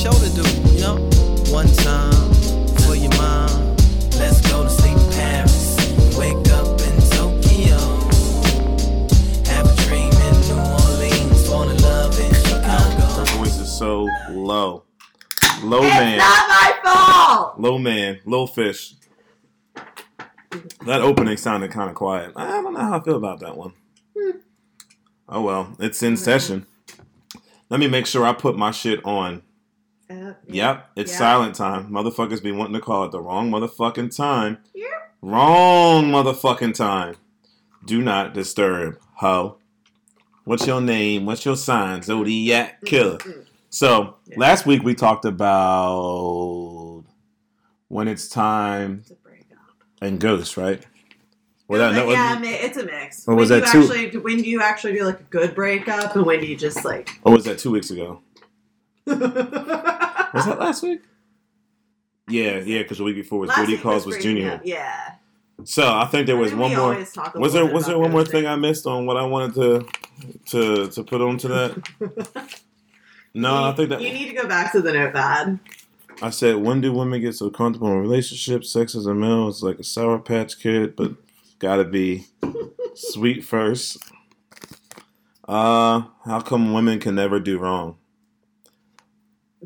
show to do, you know? One time for your mom. Let's go to sleep in Paris. Wake up in Tokyo. Have a dream in New Orleans. Fall in love in Chicago. Her voice is so low. Low It's man. not my fault. Low man. Low fish. That opening sounded kind of quiet. I don't know how I feel about that one. Hmm. Oh well, it's in session. Let me make sure I put my shit on. Yep, it's Yeah. silent time. Motherfuckers be wanting to call it the wrong motherfucking time. Yep. Wrong motherfucking time. Do not disturb, ho. What's your name? What's your sign? Zodiac killer. So Yeah. last week we talked about when it's time to a breakup. and ghosts, right? No, that- yeah, was- I mean, it's a mix. Or was do that too- actually when do you actually do like a good breakup and when do you just like or was that two weeks ago? Was Was that last week? Yeah, yeah, because the week before was Booty Calls was Junior. Yeah. So I think there was one more. talk Was there was there one more thing I missed on what I wanted to to to put onto that? No, I think that you need to go back to the notepad. I said when do women get so comfortable in relationships? Sex as a male is like a sour patch kid, but gotta be sweet first. Uh, how come women can never do wrong?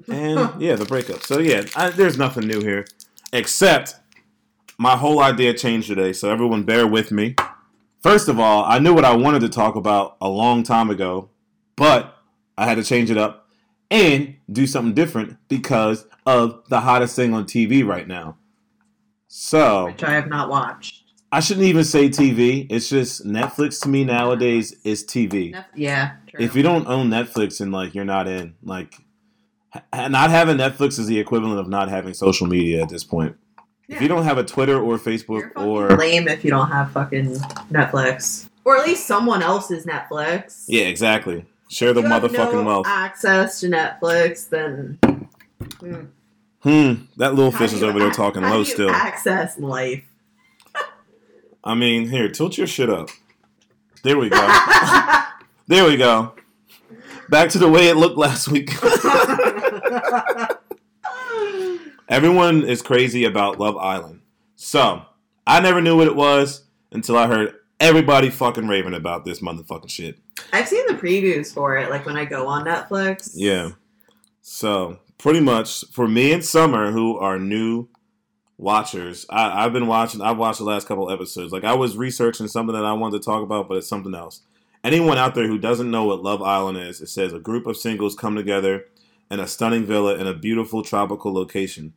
And yeah, the breakup. So yeah, I, there's nothing new here, except my whole idea changed today. So everyone, bear with me. First of all, I knew what I wanted to talk about a long time ago, but I had to change it up and do something different because of the hottest thing on TV right now. So which I have not watched. I shouldn't even say TV. It's just Netflix to me nowadays is TV. Yeah. True. If you don't own Netflix and like you're not in, like not having Netflix is the equivalent of not having social media at this point. If you don't have a Twitter or You're Facebook or lame if you don't have fucking Netflix, or at least someone else's Netflix. yeah, exactly. Share the If you have motherfucking no wealth. Access to Netflix, then hmm, Hmm. That little how fish is you over there ac- talking how low do you still. Access life. I mean, here, tilt your shit up. There we go. there we go. Back to the way it looked last week. Everyone is crazy about Love Island. So, I never knew what it was until I heard everybody fucking raving about this motherfucking shit. I've seen the previews for it, like when I go on Netflix. Yeah. So, pretty much for me and Summer, who are new watchers, I, I've been watching, I've watched the last couple episodes. Like, I was researching something that I wanted to talk about, but it's something else. Anyone out there who doesn't know what Love Island is, it says a group of singles come together in a stunning villa in a beautiful tropical location.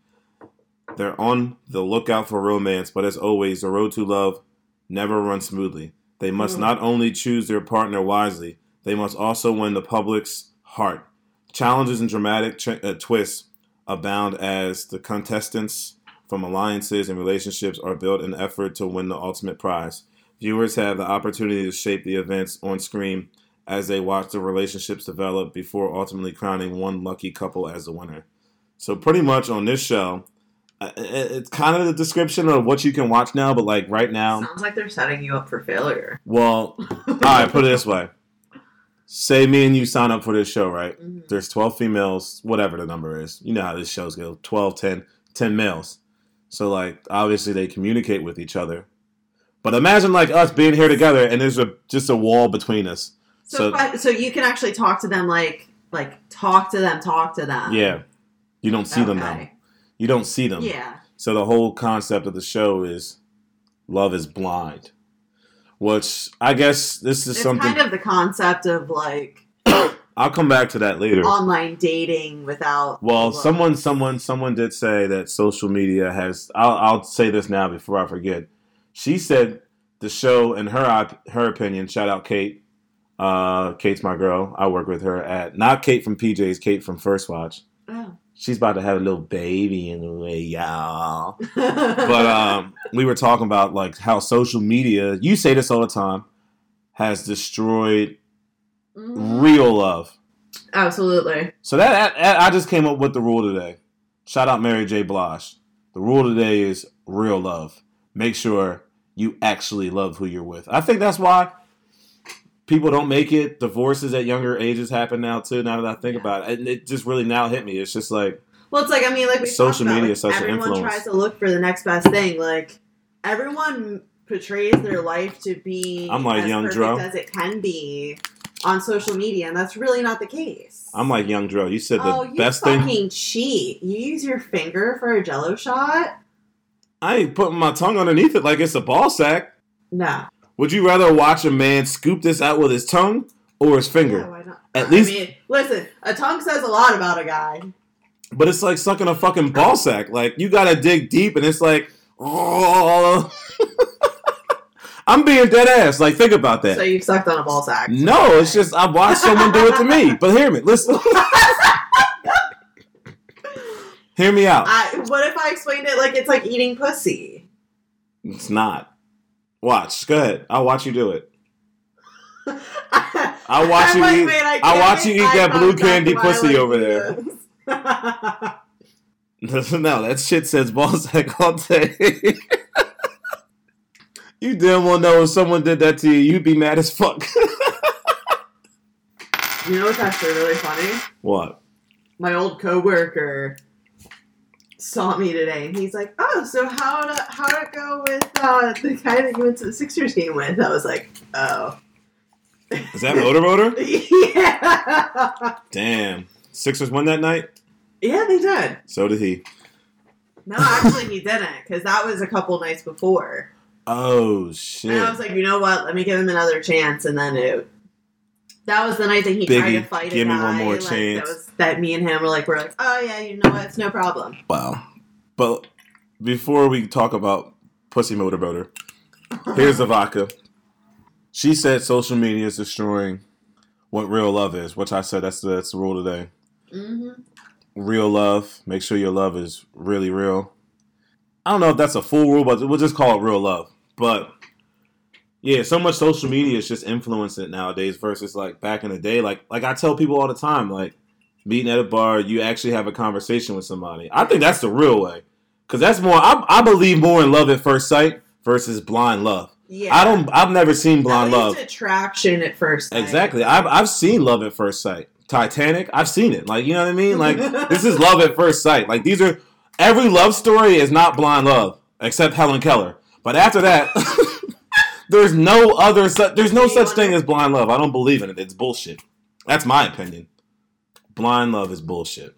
They're on the lookout for romance, but as always, the road to love never runs smoothly. They must Mm. not only choose their partner wisely, they must also win the public's heart. Challenges and dramatic ch- uh, twists abound as the contestants from alliances and relationships are built in effort to win the ultimate prize. Viewers have the opportunity to shape the events on screen as they watch the relationships develop before ultimately crowning one lucky couple as the winner. So, pretty much on this show, uh, it's kind of the description of what you can watch now, but like right now, Sounds like they're setting you up for failure. well, all right, put it this way. Say me and you sign up for this show, right? Mhm. There's 12 females, whatever the number is. You know how this shows go 12, 10, 10 males. So, like, obviously they communicate with each other. But imagine, like, us being here together and there's a just a wall between us. So, So- you can actually talk to them, like, like talk to them, talk to them. Yeah. You don't see them now. You don't see them. Yeah. So the whole concept of the show is love is blind. Which I guess this is It's something kind of the concept of like I'll come back to that later. online dating without. Well, someone, someone, someone did say that social media has. I'll, I'll say this now before I forget. She said the show, in her her opinion, shout out Kate. Uh, Kate's my girl. I work with her at not Kate from PJ's, Kate from First Watch. Oh. She's about to have a little baby in the way, y'all. but um, we were talking about like how social media. You say this all the time, has destroyed real love. Mm-hmm. absolutely. So that, that, that- I just came up with the rule today. Shout out Mary J. Blige. The rule today is real love. Make sure you actually love who you're with. I think that's why people don't make it. Divorces at younger ages happen now too. Now that I think Yeah. about it, and it just really now hit me. It's just like Well, it's like I mean, like we Social about, media like, such an everyone influence. tries to look for the next best thing. Like everyone portrays their life to be I'm like as Young Dro. as it can be on social media, and that's really not the case. I'm like Young Dro. You said the oh, you best fucking thing. cheat! You use your finger for a Jello shot? I ain't putting my tongue underneath it like it's a ball sack. No. Would you rather watch a man scoop this out with his tongue or his Yeah, finger? not? At I least- mean, listen, a tongue says a lot about a guy. But it's like sucking a fucking ball sack. Like you gotta dig deep, and it's like, oh. I'm being dead ass. Like think about that. So you've sucked on a ball sack. No, it's just I've watched someone do it to me. But hear me, listen. hear me out. I, what if I explained it like it's like eating pussy? It's not. Watch. Go ahead. I'll watch you do it. I'll watch I'm you like, eat- I I'll watch you eat that blue candy pussy like, over do there. no, that shit says ball sack all day. you damn well know if someone did that to you, you'd be mad as fuck. you know what's actually really funny? what? My old coworker saw me today, and he's like, "Oh, so how would how it go with uh, the guy that you went to the Sixers game with?" I was like, "Oh, Is that Motor Motor? yeah, Damn. Sixers won that night? yeah, they did." So did he. No, actually, he didn't, because that was a couple nights before. Oh shit. And I was like, you know what? Let me give him another chance. And then it, that was the night that he tried to fight give me one more like, chance. That, was, that me and him were like, we're like, oh yeah, you know what? It's no problem. Wow. But before we talk about Pussy Motor Motor, here's the vodka. She said social media is destroying what real love is, which I said that's the, that's the rule today. hmm Real love, make sure your love is really real. I don't know if that's a full rule, but we'll just call it real love. But yeah, so much social media is just influencing it nowadays versus like back in the day. Like like I tell people all the time, like meeting at a bar, you actually have a conversation with somebody. I think that's the real way. Cause that's more I, I believe more in love at first sight versus blind love. Yeah. I don't I've never seen blind love. attraction at first. sight. Exactly. I've I've seen love at first sight. Titanic, I've seen it. Like, you know what I mean? Like this is love at first sight. Like these are every love story is not blind love except Helen Keller. But after that there's no other su- there's no such thing as blind love. I don't believe in it. It's bullshit. That's my opinion. Blind love is bullshit.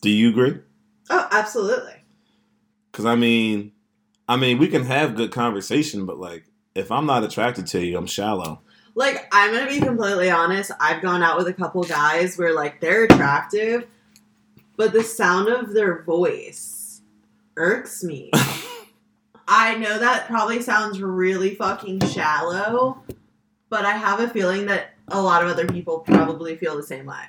Do you agree? Oh, absolutely. Cuz I mean I mean, we can have good conversation, but like if I'm not attracted to you, I'm shallow. Like, I'm gonna be completely honest. I've gone out with a couple guys where like they're attractive, but the sound of their voice irks me. I know that probably sounds really fucking shallow, but I have a feeling that a lot of other people probably feel the same way.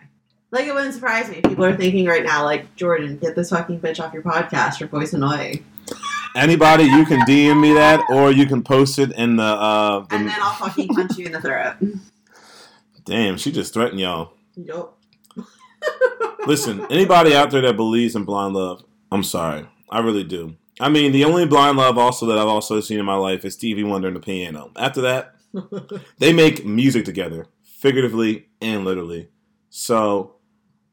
Like it wouldn't surprise me. People are thinking right now, like Jordan, get this fucking bitch off your podcast. Your voice annoying. Anybody, you can DM me that, or you can post it in the. Uh, the And then I'll fucking punch you in the throat. damn, she just threatened y'all. Yup. Listen, anybody out there that believes in blind love, I'm sorry, I really do. I mean, the only blind love also that I've also seen in my life is Stevie Wonder and the piano. After that, they make music together, figuratively and literally. So,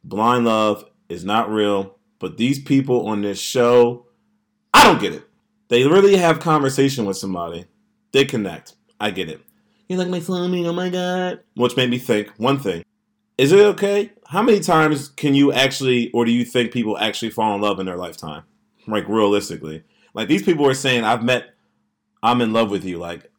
blind love is not real. But these people on this show, I don't get it. They really have conversation with somebody. They connect. I get it. You're like my soulmate. Oh my god. Which made me think one thing: Is it okay? How many times can you actually, or do you think people actually fall in love in their lifetime? Like realistically, like these people are saying, "I've met, I'm in love with you." Like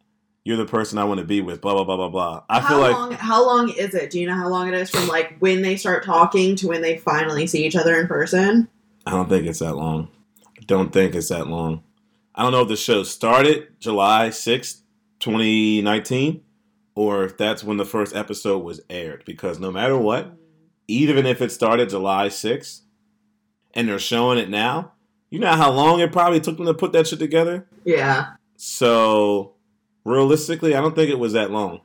you're the person I want to be with. Blah blah blah blah blah. I how feel like long? How long is it? Do you know how long it is from like when they start talking to when they finally see each other in person? I don't think it's that long. I don't think it's that long. I don't know if the show started July 6th, 2019, or if that's when the first episode was aired. Because no matter what, even if it started July 6th and they're showing it now, you know how long it probably took them to put that shit together? Yeah. So realistically, I don't think it was that long.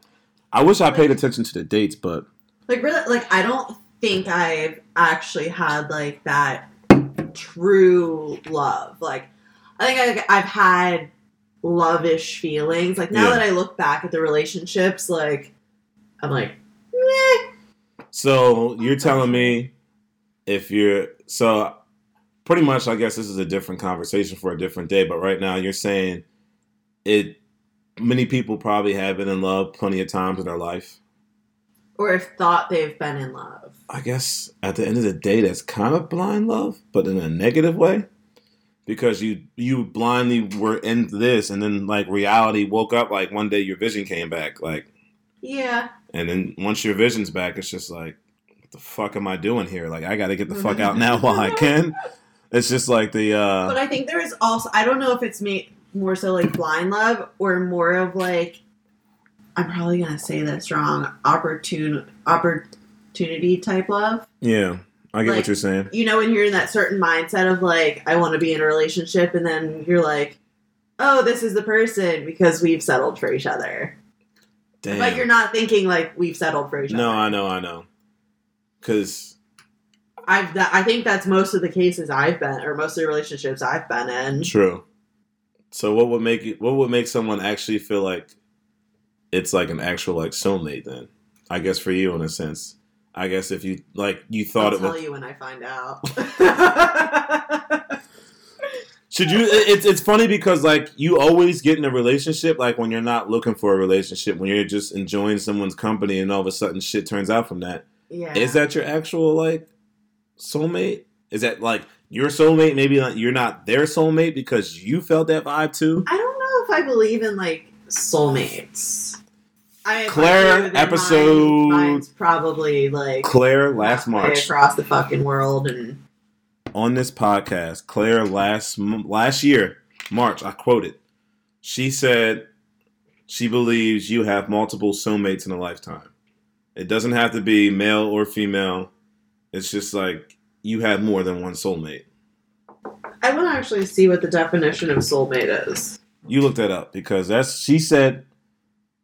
I wish I paid attention to the dates, but Like really, like I don't think I've actually had like that true love. Like I think I, I've had love-ish feelings. Like now Yeah. that I look back at the relationships, like I'm like, meh. So you're telling me if you're so pretty much I guess this is a different conversation for a different day, but right now you're saying it many people probably have been in love plenty of times in their life. or if thought they've been in love. I guess at the end of the day that's kind of blind love, but in a negative way. Because you you blindly were in this and then like reality woke up like one day your vision came back like Yeah. and then once your vision's back it's just like what the fuck am I doing here? Like I got to get the fuck out now while I can. It's just like the uh But I think there is also I don't know if it's me more so like blind love or more of like I'm probably gonna say this wrong opportune opportunity type love. yeah, I get like- what you're saying. You know when you're in that certain mindset of like I want to be in a relationship and then you're like oh this is the person because we've settled for each other. Damn. But you're not thinking like we've settled for each No, other. No, I know, I know. Cuz I've that, I think that's most of the cases I've been or most of the relationships I've been in. True. So what would make it? What would make someone actually feel like it's like an actual like soulmate? Then I guess for you in a sense. I guess if you like you thought I'll it tell was. you when I find out. Should you? It's it's funny because like you always get in a relationship like when you're not looking for a relationship when you're just enjoying someone's company and all of a sudden shit turns out from that. yeah. Is that your actual like soulmate? Is that like your soulmate? Maybe you're not their soulmate because you felt that vibe too. I don't know if I believe in like soulmates. I, Claire, episode- mine- mine's probably like Claire last March across the fucking world, and on this podcast, Claire last last year, March, I quoted. She said she believes you have multiple soulmates in a lifetime. It doesn't have to be male or female. It's just like you have more than one soulmate. I want to actually see what the definition of soulmate is. You look that up because that's she said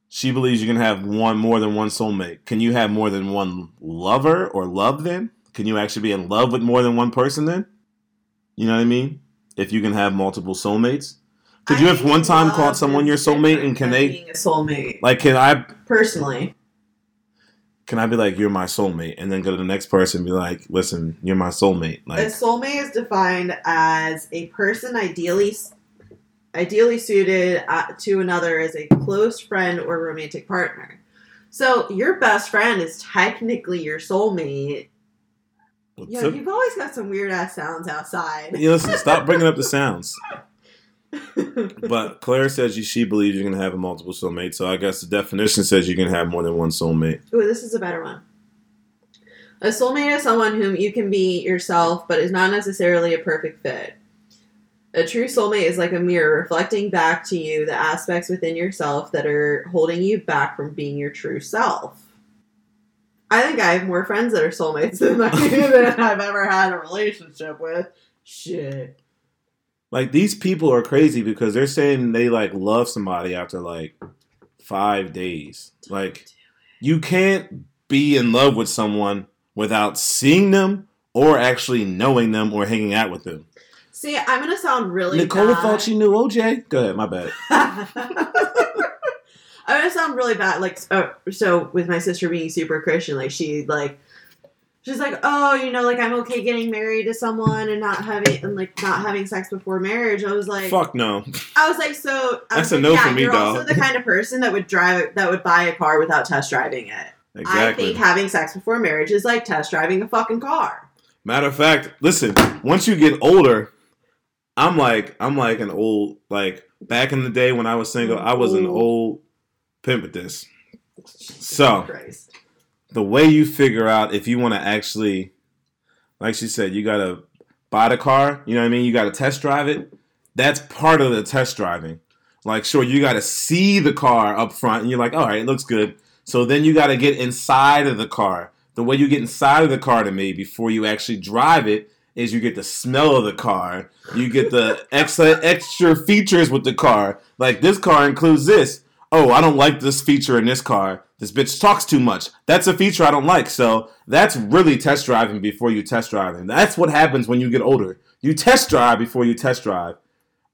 she believes you can have one more than one soulmate. Can you have more than one lover or love then? Can you actually be in love with more than one person then? You know what I mean? If you can have multiple soulmates. Could you have one time called someone your soulmate and can they being a soulmate? like can I Personally, can I be like you're my soulmate and then go to the next person and be like, listen, you're my soulmate. Like a soulmate is defined as a person ideally ideally suited uh, to another as a close friend or romantic partner. So your best friend is technically your soulmate. what's Yeah, up? you've always got some weird ass sounds outside. Yeah, listen, stop bringing up the sounds. But Claire says she believes you can have a multiple soulmate. So I guess the definition says you can have more than one soulmate. Ooh, this is a better one. A soulmate is someone whom you can be yourself, but is not necessarily a perfect fit. A true soulmate is like a mirror reflecting back to you the aspects within yourself that are holding you back from being your true self. I think I have more friends that are soulmates than, I, than I've ever had a relationship with. Shit. Like these people are crazy because they're saying they like love somebody after like five days. Like you can't be in love with someone without seeing them or actually knowing them or hanging out with them. See, I'm gonna sound really Nicola bad. thought she knew OJ. Go ahead, my bad. I'm gonna sound really bad. Like, so with my sister being super Christian, like she like, she's like, oh, you know, like I'm okay getting married to someone and not having and like not having sex before marriage. I was like, Fuck no. I was like, so I That's was a no yeah, for me, you're also the kind of person that would drive that would buy a car without test driving it. Exactly. I think having sex before marriage is like test driving a fucking car. Matter of fact, listen, once you get older, I'm like I'm like an old like back in the day when I was single, I was an old pimp at this. So- Christ. The way you figure out if you want to actually like she said, you gotta buy the car, you know what I mean? You gotta test drive it. That's part of the test driving. Like sure, you gotta see the car up front and you're like, all right, it looks good. So then you gotta get inside of the car. The way you get inside of the car to me before you actually drive it is you get the smell of the car. You get the extra extra features with the car. Like this car includes this. Oh, I don't like this feature in this car. This bitch talks too much. That's a feature I don't like. So that's really test driving before you test driving. That's what happens when you get older. You test drive before you test drive.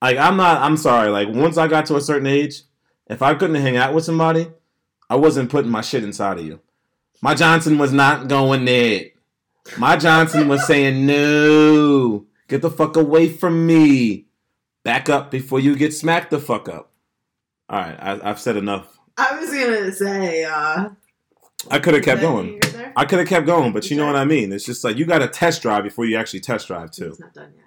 Like I'm not. I'm sorry. Like once I got to a certain age, if I couldn't hang out with somebody, I wasn't putting my shit inside of you. My Johnson was not going there. My Johnson was saying, no, get the fuck away from me. Back up before you get smacked the fuck up. All right, I, I've said enough. I was gonna say, uh, I could have kept going. you were there? I could have kept going, but you know what I mean. It's just like you got to test drive before you actually test drive too. It's not done yet.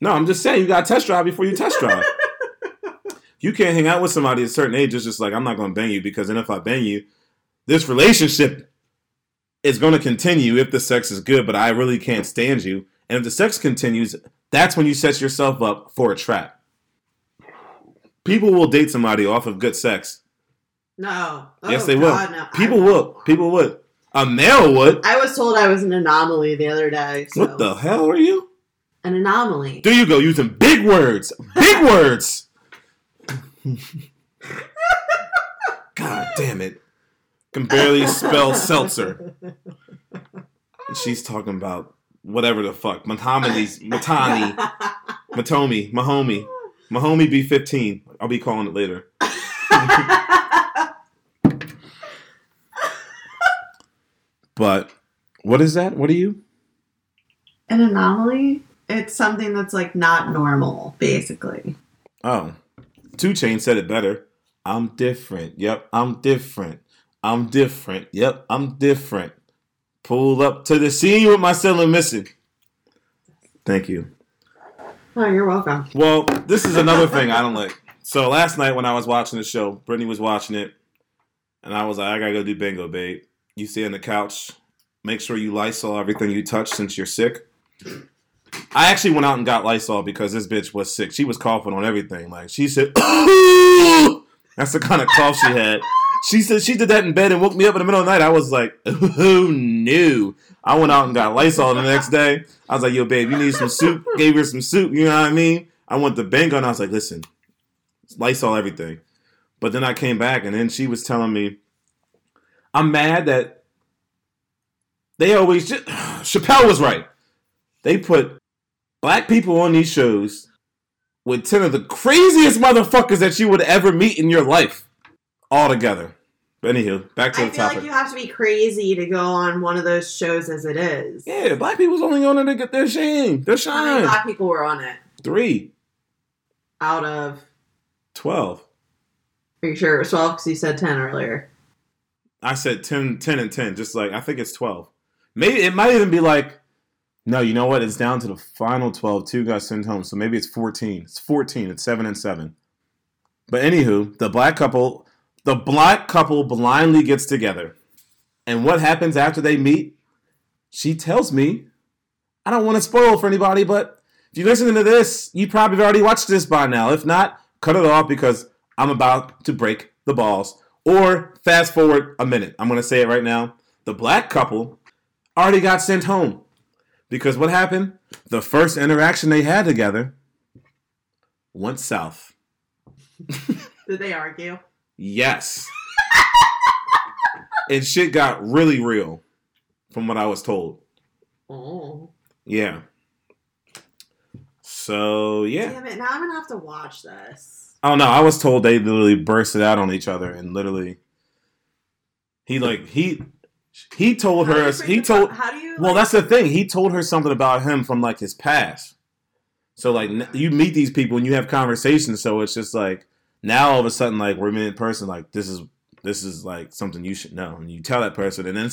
No, I'm just saying you got to test drive before you test drive. you can't hang out with somebody at a certain age. It's just like I'm not going to bang you because then if I bang you, this relationship is going to continue if the sex is good. But I really can't stand you, and if the sex continues, that's when you set yourself up for a trap. People will date somebody off of good sex. No. Oh, yes, Oh, they God, will. no. People will. People would. A male would. I was told I was an anomaly the other day. So. What the hell are you? An anomaly. There you go, using big words. Big words. God damn it. Can barely spell seltzer. She's talking about whatever the fuck. Matami's Matani. Matomi. Mahomie. Mahomie B15. I'll be calling it later. But what is that? What are you? An anomaly? It's something that's like not normal, basically. Oh. Two Chain said it better. I'm different. Yep, I'm different. I'm different. Yep, I'm different. Pull up to the scene with my cylinder missing. Thank you. Oh, you're welcome. Well, this is another thing I don't like. So last night when I was watching the show, Brittany was watching it, and I was like, I gotta go do bingo, babe. You stay on the couch. Make sure you Lysol everything you touch since you're sick. I actually went out and got Lysol because this bitch was sick. She was coughing on everything. Like she said, that's the kind of cough she had. She said she did that in bed and woke me up in the middle of the night. I was like, oh no. I went out and got Lysol the next day. I was like, yo, babe, you need some soup? Gave her some soup, you know what I mean? I went to bingo and I was like, listen, Lysol everything. But then I came back and then she was telling me, I'm mad that they always just, Chappelle was right. They put black people on these shows with 10 of the craziest motherfuckers that you would ever meet in your life all together. But anywho, back to I the feel topic. like you have to be crazy to go on one of those shows as it is. yeah, black people's only on it to get their shame, their How many black people were on it? Three, Out of, 12. are you sure it was 12? Because you said 10 earlier. I said 10, 10 and 10, just like, I think it's 12. Maybe it might even be like, no, you know what? It's down to the final 12. Two got sent home. So maybe it's 14. It's 14. It's 7 and 7. But anywho, the black couple, the black couple blindly gets together. And what happens after they meet? She tells me, I don't want to spoil for anybody, but if you're listening to this, you probably already watched this by now. If not, cut it off because I'm about to break the balls. Or fast forward a minute. I'm going to say it right now. The black couple already got sent home. Because what happened? The first interaction they had together went south. Did they argue? Yes. and shit got really real from what I was told. Oh. Yeah. So, yeah. Damn it. Now I'm going to have to watch this. Oh no, I was told they literally bursted out on each other and literally he like he he told How her he told How do you. Well, like- that's the thing. He told her something about him from like his past. So like n- you meet these people and you have conversations. So it's just like now all of a sudden like we're in person. Like this is this is like something you should know, and you tell that person, and then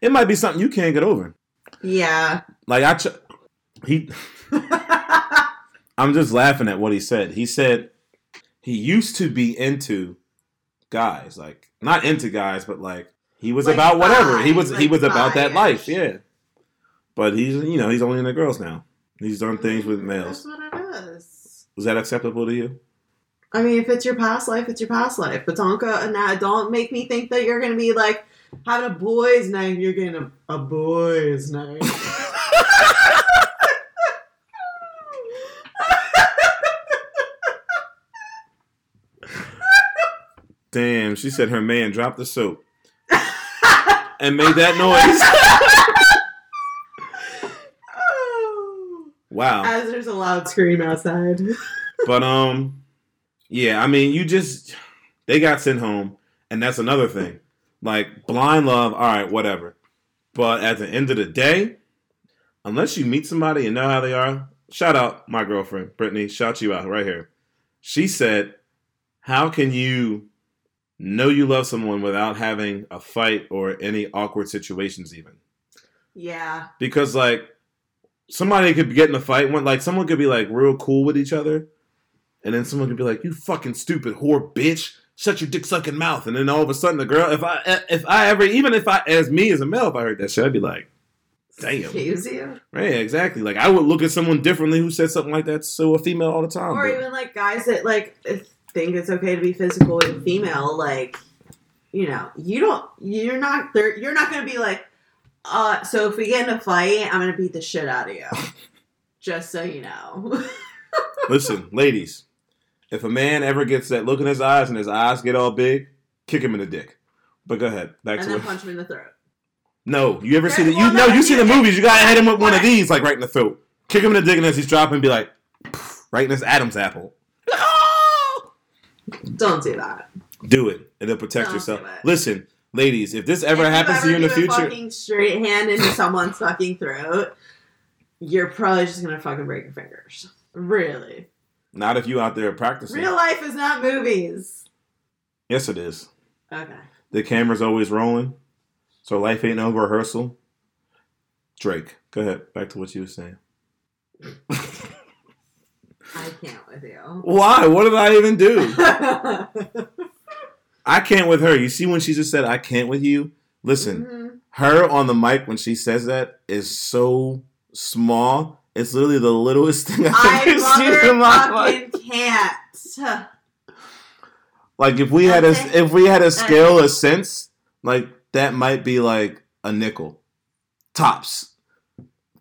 it might be something you can't get over. Yeah. Like I, ch- he, I'm just laughing at what he said. He said he used to be into guys, like not into guys, but like he was Like about whatever. he bi, was he like was about that life, yeah. But he's you know he's only into girls now. He's done things with mm, males. That's what it is. Was that acceptable to you? I mean, if it's your past life, it's your past life. But don't go and now don't make me think that you're gonna be like having a boys' night. You're getting a, a boys' night. Damn, she said her man dropped the soap and made that noise. wow. As there's a loud scream outside. But um, yeah, I mean, you just they got sent home, and that's another thing. Like blind love, all right, whatever. But at the end of the day, unless you meet somebody and know how they are, shout out my girlfriend, Brittany, shout you out right here. She said, How can you know you love someone without having a fight or any awkward situations, even? Yeah. Because, like, somebody could get in a fight, when, like, someone could be, like, real cool with each other, and then someone could be like, You fucking stupid whore bitch. Shut your dick sucking mouth, and then all of a sudden the girl, if I, if I ever, even if I, as me as a male, if I heard that shit, I'd be like, Damn. Excuse you? Right, exactly. Like I would look at someone differently who said something like that to a female all the time. Or but- even like guys that like think it's okay to be physical with a female, like you know, you don't you're not there you're not gonna be like, uh so if we get in a fight, I'm gonna beat the shit out of you. Just so you know. Listen, ladies, if a man ever gets that look in his eyes and his eyes get all big, kick him in the dick. But go ahead, back and to then it. punch him in the throat. No, you ever see the you no you see the movies. You gotta hit him with one of these, like right in the throat. Kick him in the dick, and as he's dropping, be like, right in his Adam's apple. Don't do that. Do it, and then protect Don't yourself. Listen, ladies, if this ever If happens to you in the ever future, fucking straight hand into someone's fucking throat, you're probably just gonna fucking break your fingers. Really. Not if you out there practicing. Real life is not movies. Yes, it is. Okay. The camera's always rolling, so life ain't no rehearsal. Drake, go ahead. Back to what you were saying. I can't with you. Why? What did I even do? I can't with her. You see when she just said I can't with you? Listen, Mhm. her on the mic when she says that is so small. It's literally the littlest thing I've I ever seen in my life. fucking can't. Like if we had a if we had a scale of cents, like that might be like a nickel, tops.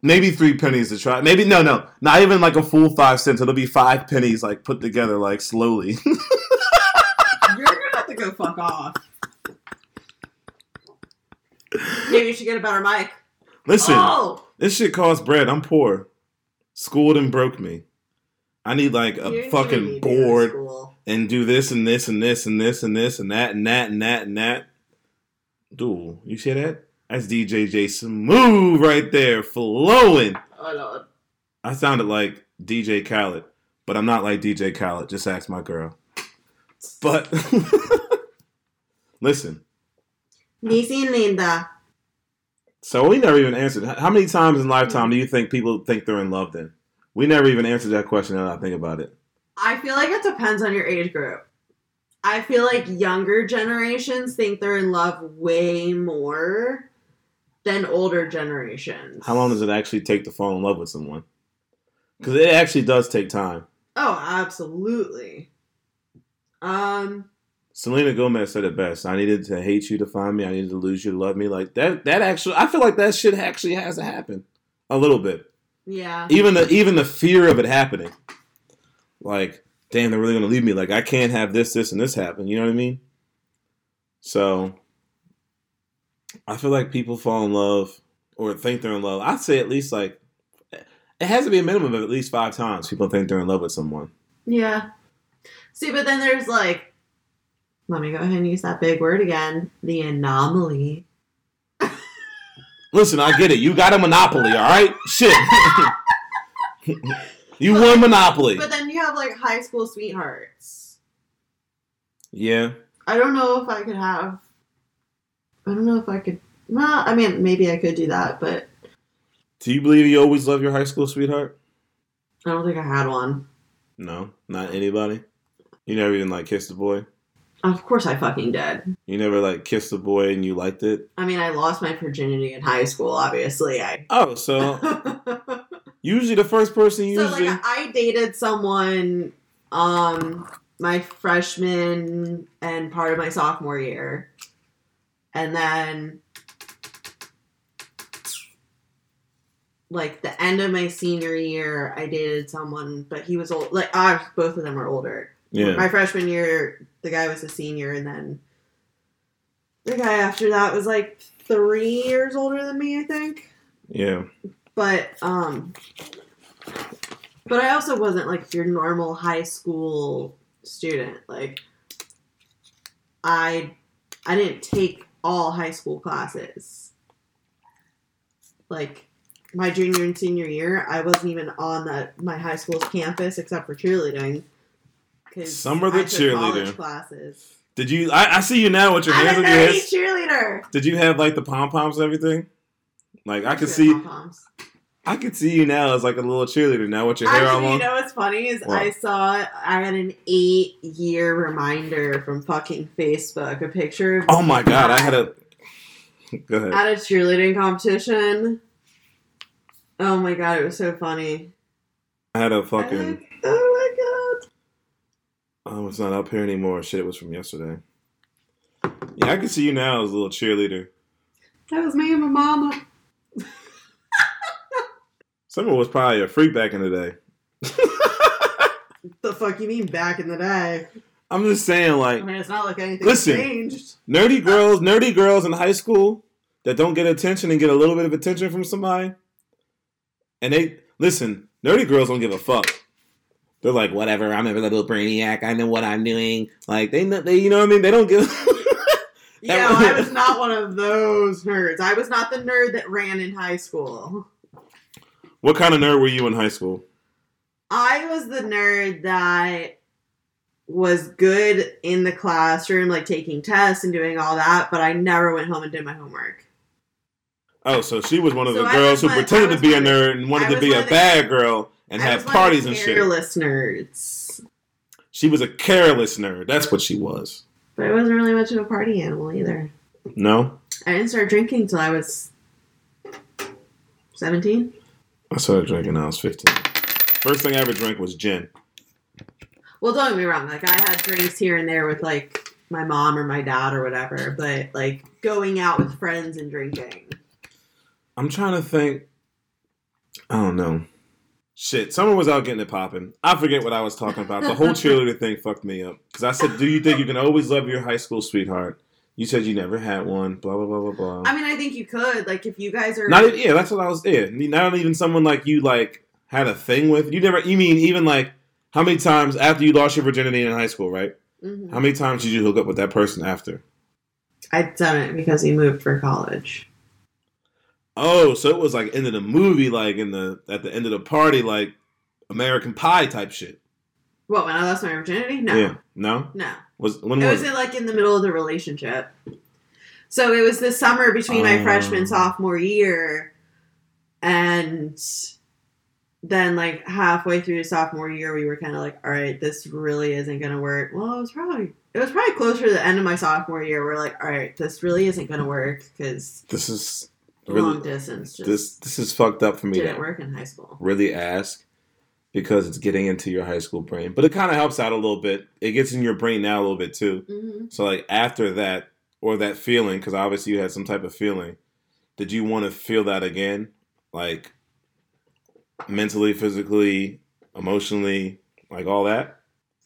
Maybe three pennies to try. Maybe no, no, not even like a full five cents. It'll be five pennies, like put together, like slowly. You're gonna have to go fuck off. Maybe you should get a better mic. Listen, Oh, this shit costs bread. I'm poor. Schooled and broke me. I need like a didn't fucking even need to go to board and do this and this and this and this and this and that and that and that and that. Dude, you see that? That's DJ J Smooth right there, flowing. Oh lord. I sounded like DJ Khaled, but I'm not like DJ Khaled. Just ask my girl. But listen, Nisi Linda. So we never even answered. How many times in lifetime do you think people think they're in love? Then we never even answered that question. Now that I think about it. I feel like it depends on your age group. I feel like younger generations think they're in love way more than older generations. How long does it actually take to fall in love with someone? Because it actually does take time. Oh, absolutely. Um, Selena Gomez said it best. I needed to hate you to find me. I needed to lose you to love me. Like that. That actually, I feel like that shit actually has to happen a little bit. yeah. Even the even the fear of it happening. Like, damn, they're really gonna leave me. Like, I can't have this, this, and this happen. You know what I mean? So, I feel like people fall in love or think they're in love. I'd say at least like it has to be a minimum of at least five times people think they're in love with someone. Yeah. See, but then there's like, let me go ahead and use that big word again the anomaly. Listen, I get it. You got a monopoly, all right? Shit. you won Monopoly. But then you have like high school sweethearts. Yeah. I don't know if I could have. I don't know if I could. Well, I mean, maybe I could do that, but Do you believe you always love your high school sweetheart? I don't think I had one. No, not anybody. You never even like kissed a boy. Of course, I fucking did. You never like kissed a boy and you liked it. I mean, I lost my virginity in high school. Obviously, I. Oh, so usually the first person you so usually. like, I dated someone, um, my freshman and part of my sophomore year, and then like the end of my senior year, I dated someone, but he was old. Like, ah, both of them were older. yeah. My freshman year, the guy was a senior, and then the guy after that was like three years older than me, I think. Yeah. But um, but I also wasn't like your normal high school student. Like, I I didn't take all high school classes. Like my junior and senior year, I wasn't even on that my high school's campus except for cheerleading. 'Cause Summer the I took cheerleader. classes. Did you? I, I see you now with your hands I'm on a your nerdy head. cheerleader. Did you have like the pom poms and everything? Like I could see, pom-poms. I could see you now as like a little cheerleader now with your hair all Actually, you know what's funny is What? I saw I had an eight year reminder from fucking Facebook, a picture of Oh my god, I had a. Go ahead. at a cheerleading competition. Oh my god, it was so funny. I had a fucking. oh Oh, it's not up here anymore. Shit, it was from yesterday. Yeah, I can see you now as a little cheerleader. that was me and my mama. Someone was probably a freak back in the day. The fuck you mean back in the day? I'm just saying, I like, mean, it's not like anything Listen. changed. nerdy girls, nerdy girls in high school that don't get attention and get a little bit of attention from somebody. And they listen, nerdy girls don't give a fuck. They're like, whatever. I'm a little brainiac. I know what I'm doing. Like they, know, they, you know what I mean? They don't give. Yeah, That- I was not one of those nerds. I was not the nerd that ran in high school. what kind of nerd were you in high school? I was the nerd that was good in the classroom, like taking tests and doing all that, but I never went home and did my homework. Oh, so she was one of So the I girls who one- I pretended to be a one of the- nerd and wanted to be a of the- bad girl and I have was one of the parties and shit. Careless nerds. She was a careless nerd. That's what she was. But I wasn't really much of a party animal either. No, I didn't start drinking till I was 17. I started drinking. when I was 15. First thing I ever drank was gin. Well, don't get me wrong. Like, I had drinks here and there with, like, my mom or my dad or whatever, but, like, going out with friends and drinking. I'm trying to think. I don't know. Shit, someone was out getting it popping. I forget what I was talking about. The whole cheerleader thing fucked me up. Because I said, Do you think you can always love your high school sweetheart? You said you never had one, blah, blah, blah, blah, blah. I mean, I think you could. Like, if you guys are. Not even, yeah, that's what I was. Yeah, not even someone like you like had a thing with. You never. You mean even like how many times after you lost your virginity in high school, right? Mhm. How many times did you hook up with that person after? I'd done it because he moved for college. Oh, so it was like end of the movie, like in the at the end of the party, like American Pie type shit. What, when I lost my virginity? No. Yeah, no. No. Was when It was, was in, like in the middle of the relationship. So it was the summer between my Oh. freshman sophomore year and then like halfway through sophomore year we were kind of like all right this really isn't going to work well it was probably it was probably closer to the end of my sophomore year we're like all right this really isn't going to work because this is long distance just this this is fucked up for me didn't work in high school really ask because it's getting into your high school brain, but it kind of helps out a little bit. It gets in your brain now a little bit too. hmm So like after that or that feeling, because obviously you had some type of feeling, did you want to feel that again, like mentally, physically, emotionally, like all that?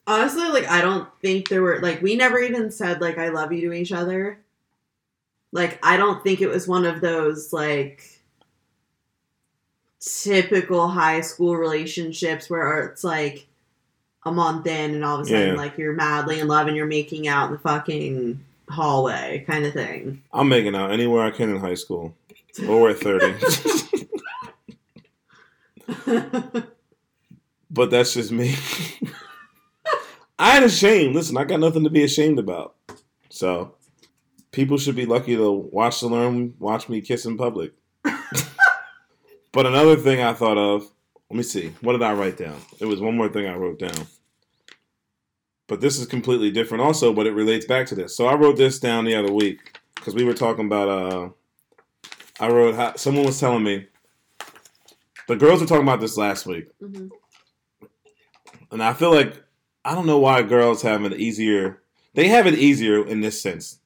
honestly like i don't think there were like we never even said like i love you to each other like i don't think it was one of those like typical high school relationships where it's like a month in and all of a sudden Yeah. like you're madly in love and you're making out in the fucking hallway kind of thing I'm making out anywhere I can in high school or at 30. but that's just me. I ain't ashamed. Listen, I got nothing to be ashamed about. So people should be lucky to watch to learn, watch me kiss in public. but another thing I thought of, let me see, what did I write down? It was one more thing I wrote down. But this is completely different also, but it relates back to this. So I wrote this down the other week because we were talking about uh I wrote how someone was telling me the girls were talking about this last week. Mhm. And I feel like I don't know why girls have it easier. They have it easier in this sense.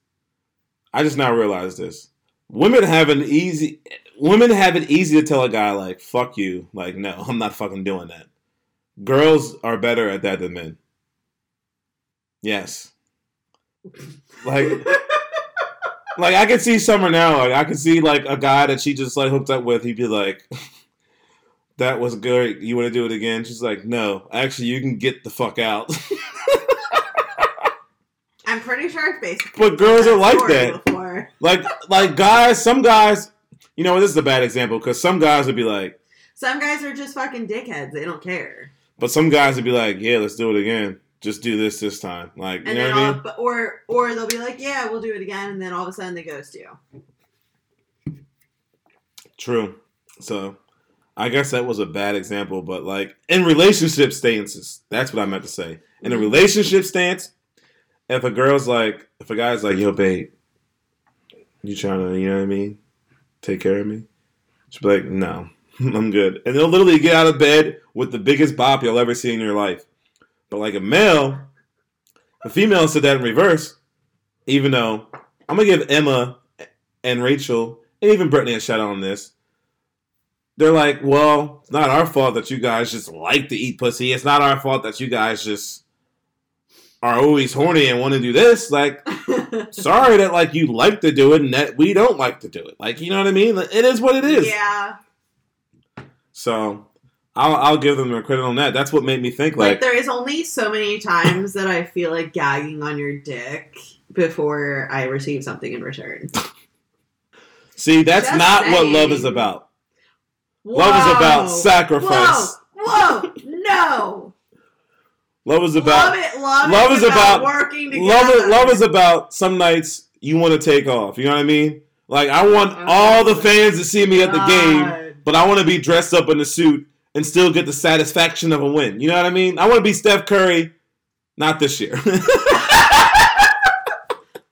I just now realized this. Women have an easy women have it easy to tell a guy like fuck you, like no, I'm not fucking doing that. Girls are better at that than men. Yes. Like like I can see Summer now. Like I can see like a guy that she just like hooked up with. He'd be like, "That was good. You want to do it again?" She's like, "No, actually, you can get the fuck out." i'm pretty sure i've basically But girls are like that. before. Like like guys, some guys, you know, this is a bad example because some guys would be like, Some guys are just fucking dickheads. They don't care. but some guys would be like, yeah, let's do it again. Just do this this time. Like, you And know what I mean? or or they'll be like, yeah, we'll do it again, and then all of a sudden they ghost you. True. So, I guess that was a bad example, but like in relationship stances, that's what I meant to say. In a Mhm. relationship stance, if a girl's like, if a guy's like, yo, babe, you trying to, you know what I mean, take care of me? She'll be like, no, I'm good. And they'll literally get out of bed with the biggest bop you'll ever see in your life. But like a male, a female said that in reverse, even though I'm going to give Emma and Rachel and even Brittany a shout out on this. They're like, well, it's not our fault that you guys just like to eat pussy. It's not our fault that you guys just are always horny and want to do this. Like, sorry that like you like to do it and that we don't like to do it. Like, you know what I mean? Like, It is what it is. Yeah. So I'll I'll give them their credit on that. That's what made me think Like, like, there is only so many times that I feel like gagging on your dick before I receive something in return. see, that's Just not what love is about. Love is about sacrifice. Whoa, whoa, no. Love is about love it. Love, love is, about, about- working together. love is, love is about some nights you want to take off. You know what I mean? Like I want uh-huh. all the fans to see me at the game, but I want to be dressed up in a suit and still get the satisfaction of a win. You know what I mean? I want to be Steph Curry, not this year.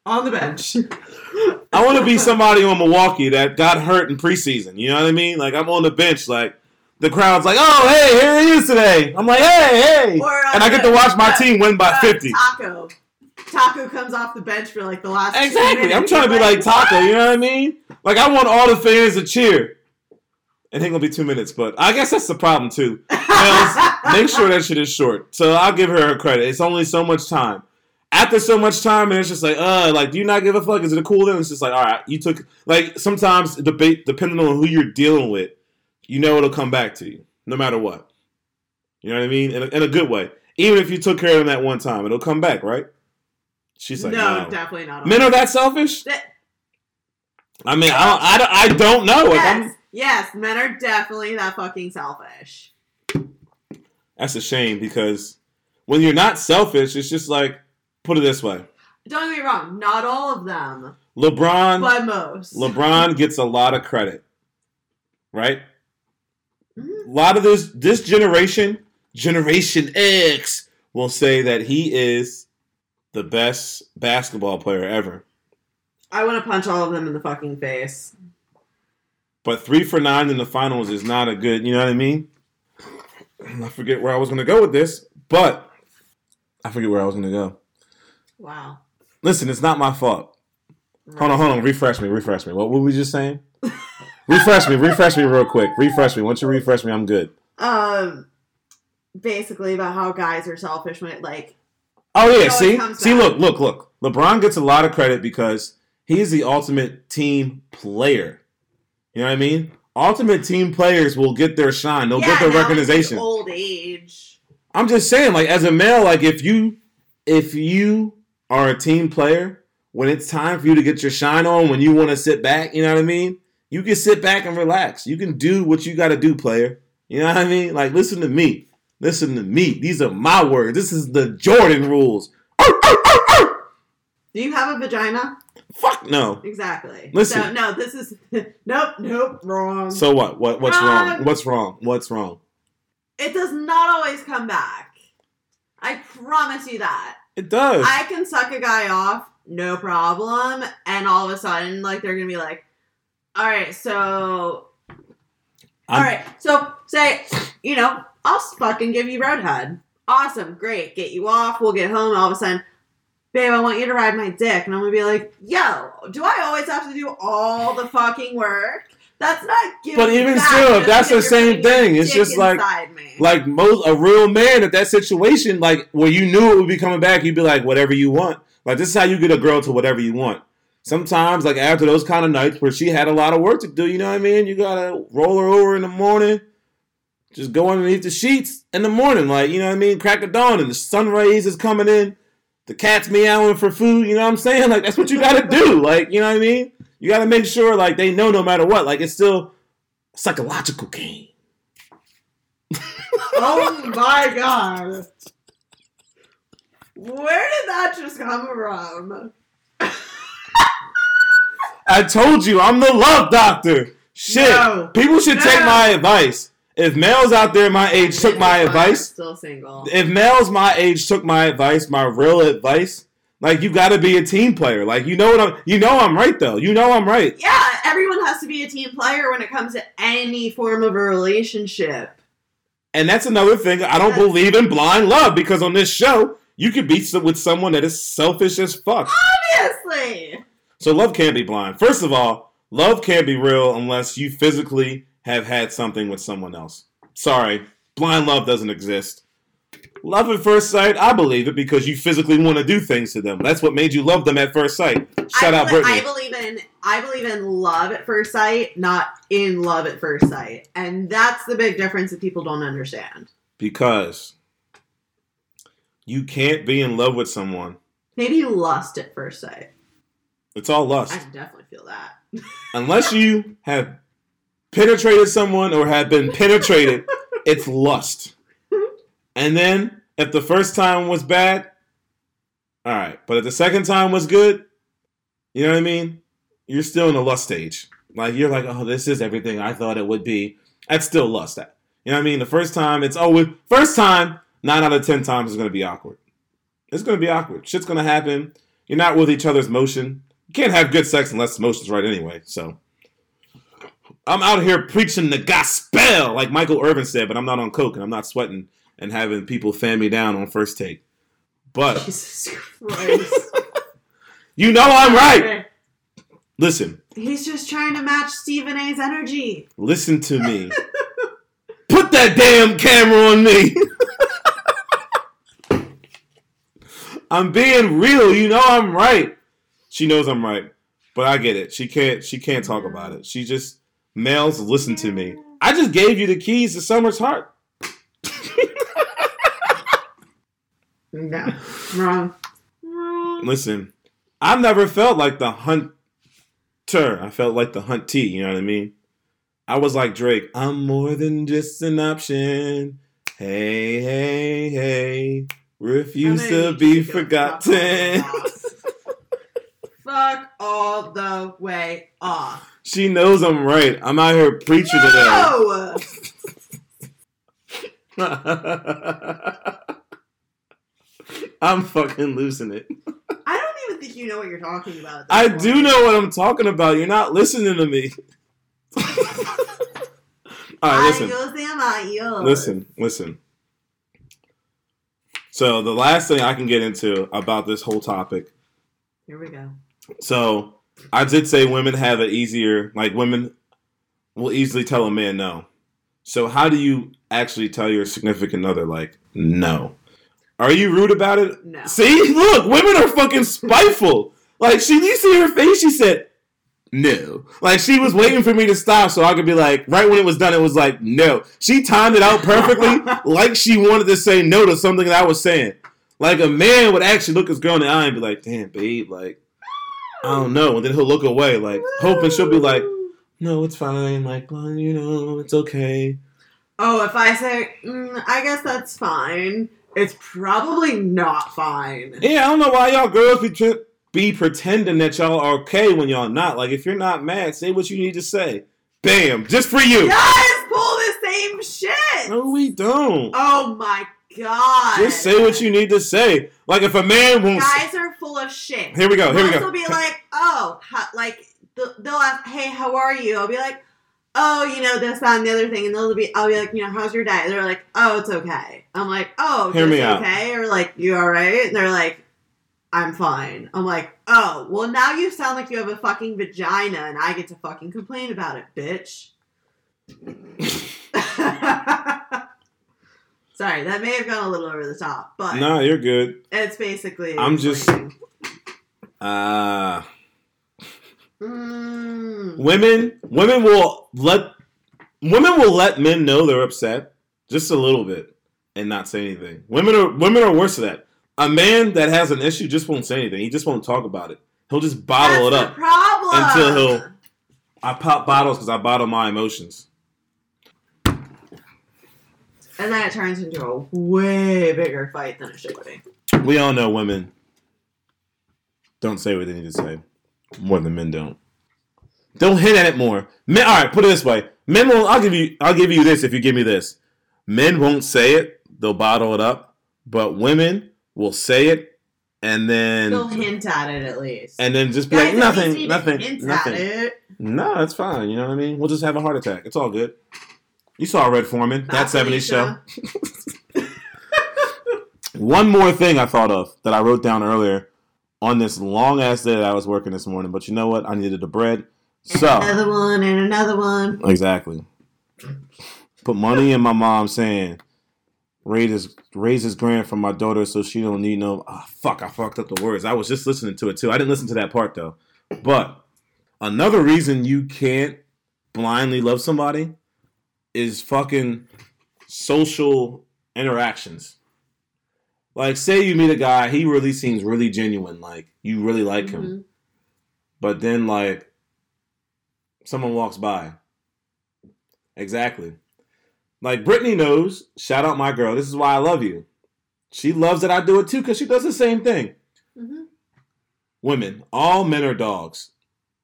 on the bench. I want to be somebody on Milwaukee that got hurt in preseason. You know what I mean? Like I'm on the bench, like the crowd's like, "Oh, hey, here he is today." I'm like, "Hey, hey," Or, uh, and I get to watch my uh, team win by uh, 50. Tacko. Tacko comes off the bench for like the last. Exactly. I'm trying to be You're like Tacko. "What?" You know what I mean? Like I want all the fans to cheer. And It ain't gonna be two minutes, but I guess that's the problem too. Make sure that shit is short. So I'll give her her credit. It's only so much time. After so much time, and it's just like, uh, like, do you not give a fuck? Is it a cool? Then it's just like, all right, you took like sometimes debate depending on who you're dealing with, you know it'll come back to you no matter what. You know what I mean? In a, in a good way. Even if you took care of them that one time, it'll come back, right? She's like, no, no. definitely not. Men are that selfish? That- I mean, I don't, I don't, I don't know. Yes, I'm, yes, men are definitely that fucking selfish. that's a shame because when you're not selfish, it's just like, put it this way: Don't get me wrong, not all of them, LeBron, but most. LeBron gets a lot of credit, right? Mhm. A lot of this this generation, Generation X, will say that he is the best basketball player ever. I want to punch all of them in the fucking face. But three for nine in the finals is not a good. You know what I mean? I forget where I was going to go with this, but I forget where I was going to go. Wow. Listen, it's not my fault. Hold on, hold on. Refresh me, refresh me. What were we just saying? refresh me, refresh me real quick. Refresh me. Once you refresh me, I'm good. Um, basically about how guys are selfish when it like Oh yeah, see, see, back. look, look, look. LeBron gets a lot of credit because he's the ultimate team player. You know what I mean? Ultimate team players will get their shine. They'll get their now it's, like, recognition. old age. I'm just saying, like as a male, like if you if you are a team player, when it's time for you to get your shine on, when you want to sit back, you know what I mean? You can sit back and relax. You can do what you got to do, player. You know what I mean? Like listen to me. Listen to me. These are my words. This is the Jordan rules. Do you have a vagina? Fuck no. Exactly. Listen. So, no, this is nope, nope, wrong. So what? What? What's wrong? Wrong. What's wrong? What's wrong? it does not always come back. I promise you that. It does. I can suck a guy off, no problem, and all of a sudden, like they're gonna be like, "All right, so, all I'm- right, so say, you know, I'll fucking give you roadhead. Awesome, great, get you off. We'll get home. All of a sudden, babe, I want you to ride my dick, and I'm gonna be like, "Yo, do I always have to do all the fucking work?" That's not giving. But even still, just that's the same thing. It's just like- me. like most a real man at that situation, like where you knew it would be coming back, you'd be like, whatever you want. Like this is how you get a girl to whatever you want. Sometimes, like after those kind of nights where she had a lot of work to do, you know what I mean? You gotta roll her over in the morning, just go underneath the sheets in the morning, like you know what I mean? Crack of dawn and the sun rays is coming in. the cat's meowing for food. You know what I'm saying? Like that's what you got to do. Like you know what I mean? You got to make sure like they know no matter what. Like it's still a psychological game. oh my god. Where did that just come from? I told you I'm the love doctor. Shit, No. people should take my advice. If males out there my age took my advice, Still single. if males my age took my advice, my real advice, like you got to be a team player. Like you know what I'm, you know I'm right though. You know I'm right. Yeah, everyone has to be a team player when it comes to any form of a relationship. And that's another thing. I don't That's- believe in blind love because on this show you could be with someone that is selfish as fuck. Obviously. So love can't be blind. First of all, love can't be real unless you physically have had something with someone else. Sorry, blind love doesn't exist. Love at first sight, I believe it because you physically want to do things to them. That's what made you love them at first sight. Shout I, out belie- Brittany. I believe in I believe in love at first sight, not in love at first sight. And that's the big difference that people don't understand. because you can't be in love with someone. Maybe lust at first sight. It's all lust. I can definitely feel that. Unless you have penetrated someone or have been penetrated, it's lust. And then if the first time was bad, all right. But if the second time was good, you know what I mean? You're still in the lust stage. Like you're like, oh, this is everything I thought it would be. That's still lust. That you know what I mean? The first time, it's oh, always first time. Nine out of ten times is going to be awkward. It's going to be awkward. Shit's going to happen. You're not with each other's motion. You can't have good sex unless the motion's right anyway. So I'm out here preaching the gospel, like Michael Irvin said, but I'm not on coke and I'm not sweating and having people fan me down on first take. But Jesus Christ. you know I'm right. Listen, He's just trying to match Stephen A's energy. listen to me. Put that damn camera on me. I'm being real. You know I'm right. She knows I'm right, but I get it. She can't. She can't talk about it. She just males listen to me. I just gave you the keys to Summer's heart. No. Wrong. Wrong. Listen, I've never felt like the hunter. I felt like the huntee. You know what I mean? I was like Drake. I'm more than just an option. Hey, hey, hey. Refuse gonna be you to forgotten. Fuck, all the way off. she knows I'm right. I'm out here preaching No! today. I'm fucking losing it. I don't even think you know what you're talking about. I point. do know what I'm talking about. You're not listening to me. All right, listen. Adios. Listen, listen. So the last thing I can get into about this whole topic. Here we go. So I did say women have it easier. Like women will easily tell a man no. So how do you actually tell your significant other like no? Are you rude about it? No. See, look, women are fucking spiteful. Like she, you see her face. She said no. Like she was waiting for me to stop so I could be like, right when it was done, it was like no. She timed it out perfectly, like she wanted to say no to something that I was saying. Like a man would actually look his girl in the eye and be like, damn, babe, like I don't know, and then he'll look away, like hoping she'll be like, no, it's fine, like well, you know, it's okay. Oh, if I say, mm, I guess that's fine, it's probably not fine. Yeah, I don't know why y'all girls be be pretending that y'all are okay when y'all not. Like if you're not mad, say what you need to say. Bam, just for you. Guys pull the same shit. No, we don't. Oh my god. Just say what you need to say. Like if a man won't. Guys are full of shit. Here we go. Here we go. will be like, oh, ha- like they'll ask, hey, how are you? I'll be like, oh, you know this, that, and the other thing, and they'll be, I'll be like, you know, how's your day? They're like, oh, it's okay. I'm like, oh, Hear me out. okay, or like, you all right? And they're like, I'm fine. I'm like, oh, well, now you sound like you have a fucking vagina, and I get to fucking complain about it, bitch. Sorry, that may have gone a little over the top, but no, you're good. it's basically. I'm just-. Uh Mm. women women will let women will let men know they're upset just a little bit and not say anything. Women are women are worse than that. A man that has an issue just won't say anything. He just won't talk about it. He'll just bottle That's it up. problem. until he'll- I pop bottles because I bottle my emotions. And then it turns into a way bigger fight than it should be. We all know women don't say what they need to say more than men don't. Don't hint at it more. Men, all right, put it this way: men will. I'll give you. I'll give you this if you give me this. Men won't say it; they'll bottle it up. But women will say it, and then They'll hint at it at least. and then just be Guys, like nothing, nothing, hint nothing. At it. No, that's fine. You know what I mean? We'll just have a heart attack. It's all good. You saw Red Foreman, that 70s show. One more thing I thought of that I wrote down earlier on this long ass day that I was working this morning, but you know what? I needed the bread. So, Another one and another one. exactly. Put money in my mom saying, raise his, raise his grant for my daughter so she don't need no. Ah, fuck, I fucked up the words. I was just listening to it too. I didn't listen to that part though. But another reason you can't blindly love somebody is fucking social interactions. Like, say you meet a guy, he really seems really genuine, like you really like him, Mhm. but then like someone walks by. Exactly. Like Brittany knows, shout out my girl. This is why I love you. She loves that I do it too because she does the same thing. Mhm. Women, all men are dogs.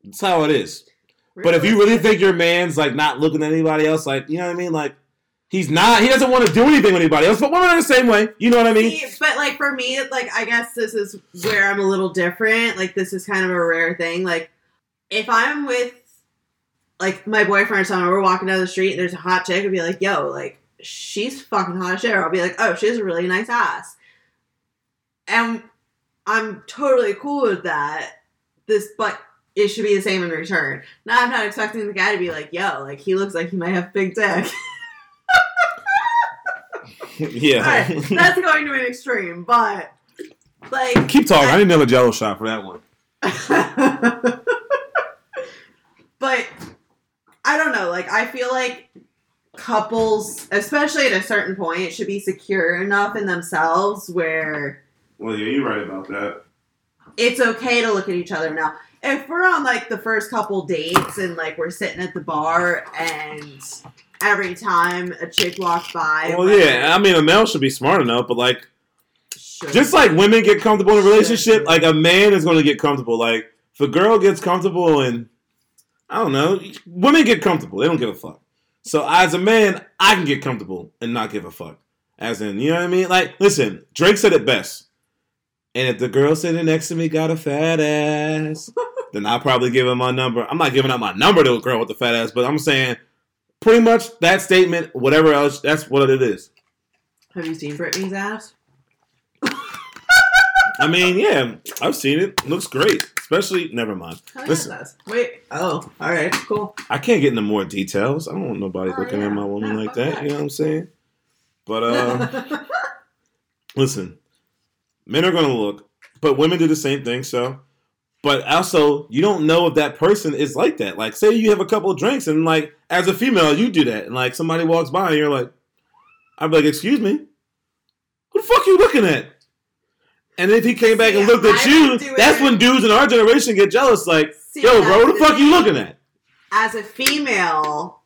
That's how it is. But if you really think your man's like not looking at anybody else, like you know what I mean, like he's not, he doesn't want to do anything with anybody else. But women are the same way. You know what I mean? See, but like for me, like I guess this is where I'm a little different. Like this is kind of a rare thing. Like if I'm with like my boyfriend or someone, we're walking down the street and there's a hot chick, I'd be like, "Yo, like she's fucking hot as shit." Or I'll be like, "Oh, she has a really nice ass," and I'm totally cool with that. This, but it should be the same in return. Now I'm not expecting the guy to be like, "Yo, like he looks like he might have big dick." yeah. Alright, that's going to an extreme, but like Keep talking. I need another Jello shot for that one. but I don't know. Like, I feel like couples, especially at a certain point, should be secure enough in themselves where Well, yeah, you're right about that. it's okay to look at each other now. If we're on like the first couple dates and like we're sitting at the bar and every time a chick walks by, Well, we're yeah. I mean, a male should be smart enough, but like, just like women get comfortable in a relationship, like a man is going to get comfortable. Like, if a girl gets comfortable and I don't know, women get comfortable. They don't give a fuck. So as a man, I can get comfortable and not give a fuck. As in, you know what I mean? Like, listen, Drake said it best. And if the girl sitting next to me got a fat ass, then I'll probably give him my number. I'm not giving out my number to a girl with a fat ass, but I'm saying pretty much that statement, whatever else, that's what it is. have you seen Britney's ass? I mean, yeah, I've seen it. Looks great. Especially, never mind. Listen. Wait. Oh, all right, cool. I can't get into more details. I don't want nobody Oh, looking yeah. at my woman like fuck that. You know what I'm saying? But uh, listen, men are gonna look, but women do the same thing. So, but also, you don't know if that person is like that. Like, say you have a couple of drinks, and like as a female, you do that, and like somebody walks by, and you're like, I'm like, "Excuse me, who the fuck are you looking at?" And if he came back and looked at I you, that's when dudes in our generation get jealous. Like, See, yo, bro, what the fuck you looking at? As a female,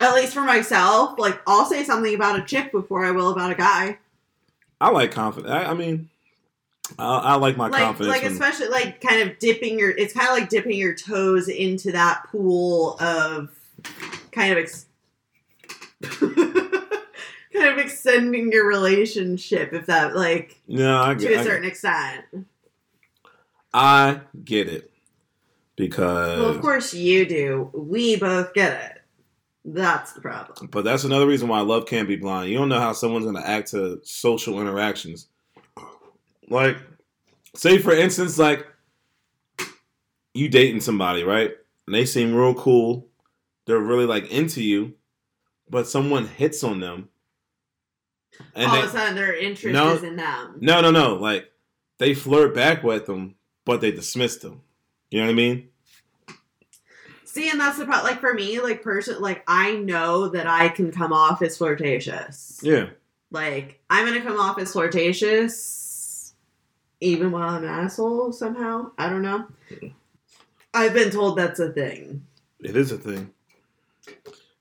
at least for myself, like I'll say something about a chick before I will about a guy. I like confidence. I, I mean, I, I like my like, confidence. like when- especially like kind of dipping your. It's kind of like dipping your toes into that pool of kind of. Ex- kind of extending your relationship if that like no, I to a a I, certain extent I get it because. well of course you do we both get it that's the problem But that's another reason why love can't be blind. You don't know how someone's going to act to social interactions. Like, say for instance, like you dating somebody, right? And they seem real cool. They're really like into you, but someone hits on them. And all they, of a sudden their interest No. is in them no, no, no. Like they flirt back with them, but they dismiss them. You know what I mean? See, and that's the part. Like for me, like person, like I know that I can come off as flirtatious. Yeah. Like I'm gonna come off as flirtatious even while I'm an asshole somehow. I don't know. I've been told that's a thing. It is a thing.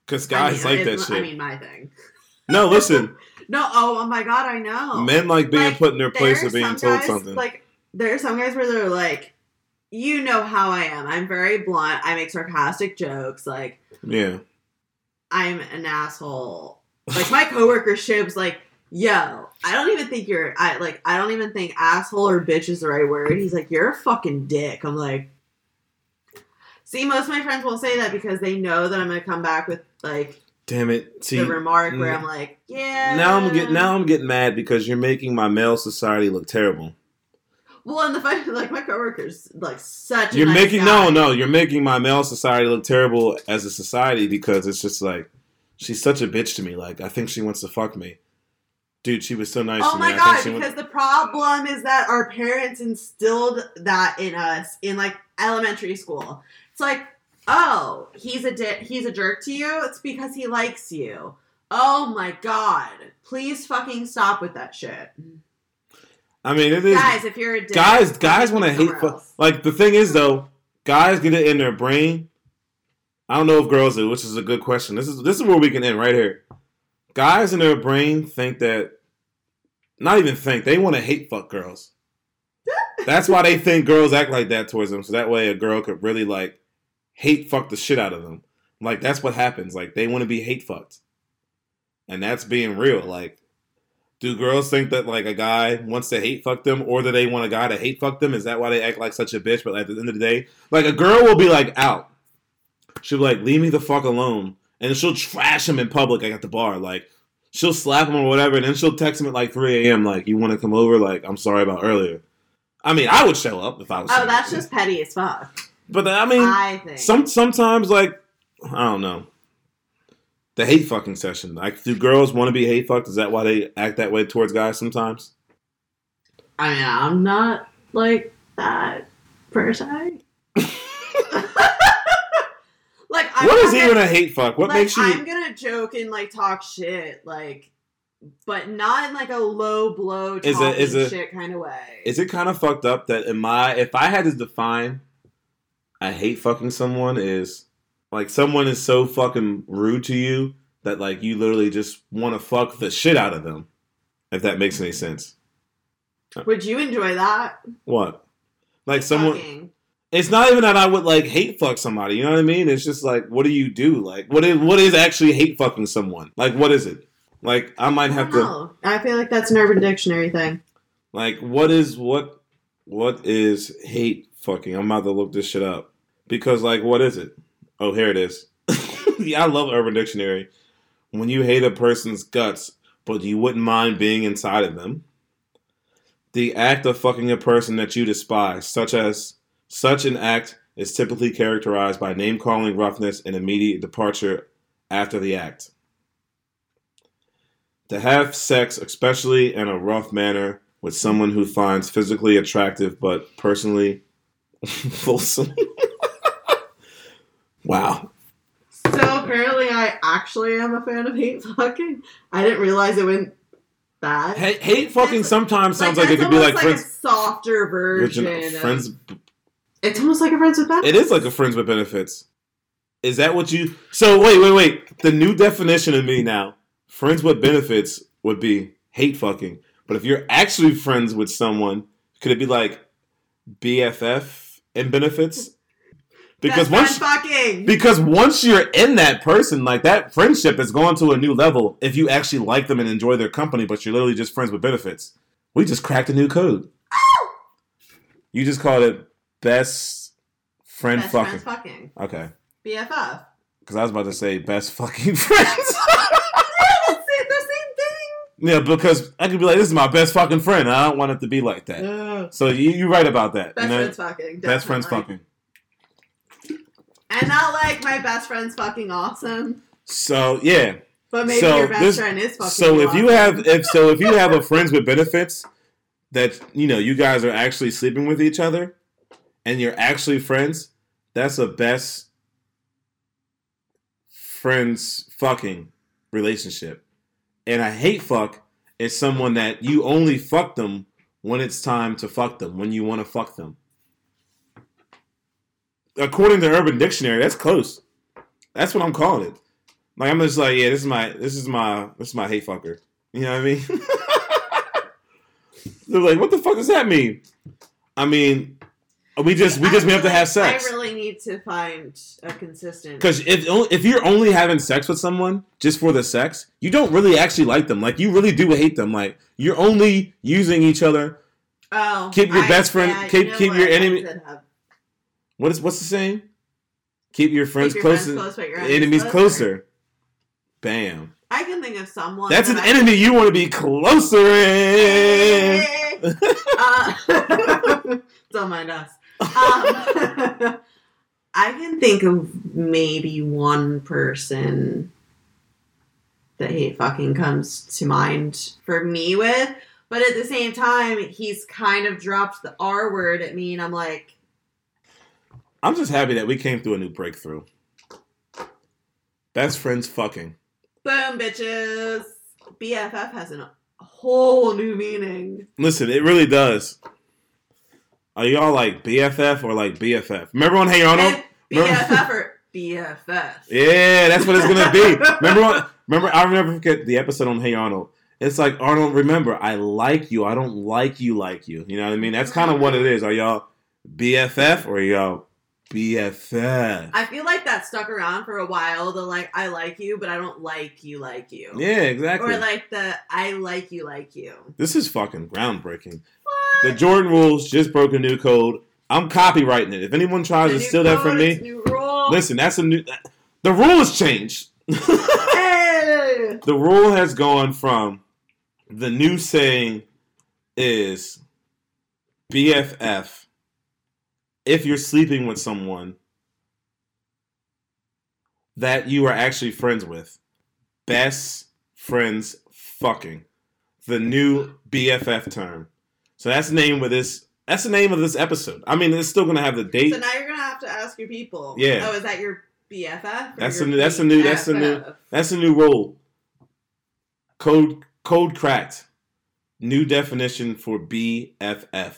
Because I guys mean, like that shit. I mean, my thing. no, listen. No, oh, oh my god, I know. Men like being Like, put in their place of being told guys, something. Like there are some guys where they're like, you know how I am. I'm very blunt. I make sarcastic jokes. Like yeah. I'm an asshole. Like my coworker Shib's like, yo, I don't even think you're I like I don't even think asshole or bitch is the right word. He's like, you're a fucking dick. I'm like See, most of my friends won't say that because they know that I'm gonna come back with like Damn it. See, the remark where mm, I'm like, yeah. now I'm getting now I'm getting mad because you're making my male society look terrible. Well, and the fact like my coworkers like such. You're nice making guy. no, no. You're making my male society look terrible as a society because it's just like she's such a bitch to me. Like I think she wants to fuck me, dude. She was so nice. Oh to my. God! Because went, the problem is that our parents instilled that in us in like elementary school. It's like, oh, he's a di- he's a jerk to you. It's because he likes you. Oh my god! Please fucking stop with that shit, I mean, it is guys. If you're a dick, guys. Guys want to hate. Fu- like the thing is though, guys get it in their brain. I don't know if girls do, which is a good question. This is this is where we can end right here. Guys in their brain think that, not even think they want to hate fuck girls. That's why they think girls act like that towards them, so that way a girl could really like hate fuck the shit out of them. Like that's what happens. Like they want to be hate fucked, and that's being real. Like, do girls think that like a guy wants to hate fuck them, or do they want a guy to hate fuck them? Is that why they act like such a bitch? But at the end of the day, like a girl will be like out. She'll be like, leave me the fuck alone, and she'll trash him in public, like at the bar, like. She'll slap him or whatever, and then she'll text him at like 3 a.m. Like, you want to come over? Like, I'm sorry about earlier. I mean, I would show up if I was. Oh, that's just petty as fuck. But I mean, I think. some sometimes like I don't know. The hate fucking session. Like, do girls want to be hate fucked? Is that why they act that way towards guys sometimes? I mean, I'm not like that per se. like, I'm what is even a hate fuck? What like, makes you? I'm gonna joke and like talk shit, like, but not in like a low blow Is it- is it- shit kind of way. Is it kind of fucked up that in my if I had to define I hate fucking someone is like someone is so fucking rude to you that like you literally just want to fuck the shit out of them. If that makes any sense. Would you enjoy that? What? Like someone Fucking. It's not even that I would like hate fuck somebody. You know what I mean? It's just like, what do you do? Like, what is what is actually hate fucking someone? Like, what is it? Like, I might I have don't to know. I feel like that's an Urban Dictionary thing. like, what is what what is hate fucking? I'm about to look this shit up because like, what is it? Oh, here it is. yeah, I love Urban Dictionary. When you hate a person's guts, but you wouldn't mind being inside of them. The act of fucking a person that you despise, such as such an act is typically characterized by name calling, roughness, and immediate departure after the act. To have sex, especially in a rough manner, with someone who finds physically attractive but personally fulsome. wow. So apparently, I actually am a fan of hate fucking. I didn't realize it went bad. Hate, hate fucking sometimes sounds like, it could be like, almost friends. a softer version. Friends. It's almost like a friends with benefits. It is like a friends with benefits. Is that what you? So wait, wait, wait. The new definition of me now: friends with benefits would be hate fucking. But if you're actually friends with someone, could it be like BFF and benefits? Because Best once fucking. because once you're in that person, like that friendship is going to a new level if you actually like them and enjoy their company, but you're literally just friends with benefits. We just cracked a new code. You just called it best friend Best fucking. fucking. Okay. BFF. Because I was about to say best fucking friends. That's it, the same thing. yeah, because I could be like, this is my best fucking friend. I don't want it to be like that. Yeah. So you, you're right about that. Best you know? friends fucking. Best friends fucking. And not like my best friend's fucking awesome. So yeah. But maybe So your best this- friend is fucking So if you have if so if you have a friends with benefits that you know you guys are actually sleeping with each other and you're actually friends, that's a best friends fucking relationship. And I hate fuck is someone that you only fuck them when it's time to fuck them, when you want to fuck them. According to Urban Dictionary, that's close. That's what I'm calling it. Like I'm just like, yeah, this is my this is my this is my hate fucker. You know what I mean? They're like, what the fuck does that mean? I mean, we just we just we have to have sex. I really need to find a consistent. Because if if you're only having sex with someone just for the sex, you don't really actually like them. Like you really do hate them. Like you're only using each other. oh, keep your I- best friend- yeah, you keep- know keep what? your enemy- What is what's the saying? Keep your friends keep your close, friends close, your enemies closer. Bam. I can think of someone. That's an I- enemy you want to be closer in. uh, don't mind us. Um, I can think of maybe one person that hate fucking comes to mind for me with, but at the same time, he's kind of dropped the R word at me, and I'm like, I'm just happy that we came through a new breakthrough. Best friends fucking. boom, bitches. BFF has a whole new meaning. Listen, it really does. Are y'all like BFF or like BFF? Remember on Hey Arnold? BFF or BFF. Yeah, that's what it's gonna be. Remember, on, remember, I never forget the episode on Hey Arnold. It's like Arnold. Remember, I like you. I don't like you like you. You know what I mean? That's kind of what it is. Are y'all BFF or y'all BFF? I feel like that stuck around for a while. The like, I like you, but I don't like you like you. Yeah, exactly. Or like the I like you like you. this is fucking groundbreaking. The Jordan rules just broke a new code. I'm copywriting it. If anyone tries to steal that from me, it's new rule. listen. That's a new. The rule has changed. Hey! the rule has gone from the new saying is BFF if you're sleeping with someone that you are actually friends with. Best friends fucking. The new BFF term. So that's the name of this that's the name of this episode. I mean, it's still gonna have the date. So now you're gonna have to ask your people. Yeah. Oh, is that your BFF? That's your the new- that's the new- that's the new- BFF? That's the new rule. Code code cracked. New definition for BFF.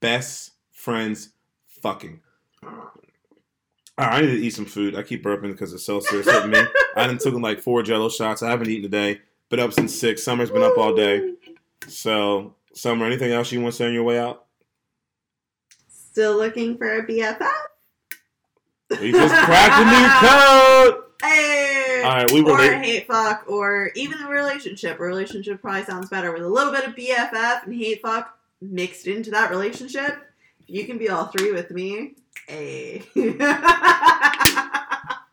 Best friends fucking. Right, I need to eat some food. I keep burping because the Celsius hitting me. I done took like four Jello shots. I haven't eaten today. Been up since six. Summer's been up all day. So, Summer, anything else you want to say on your way out? Still looking for a BFF? We just cracked a new code. Hey! All right, we or relate. hate fuck, or even a relationship. A relationship probably sounds better with a little bit of BFF and hate fuck mixed into that relationship. You can be all three with me. Hey.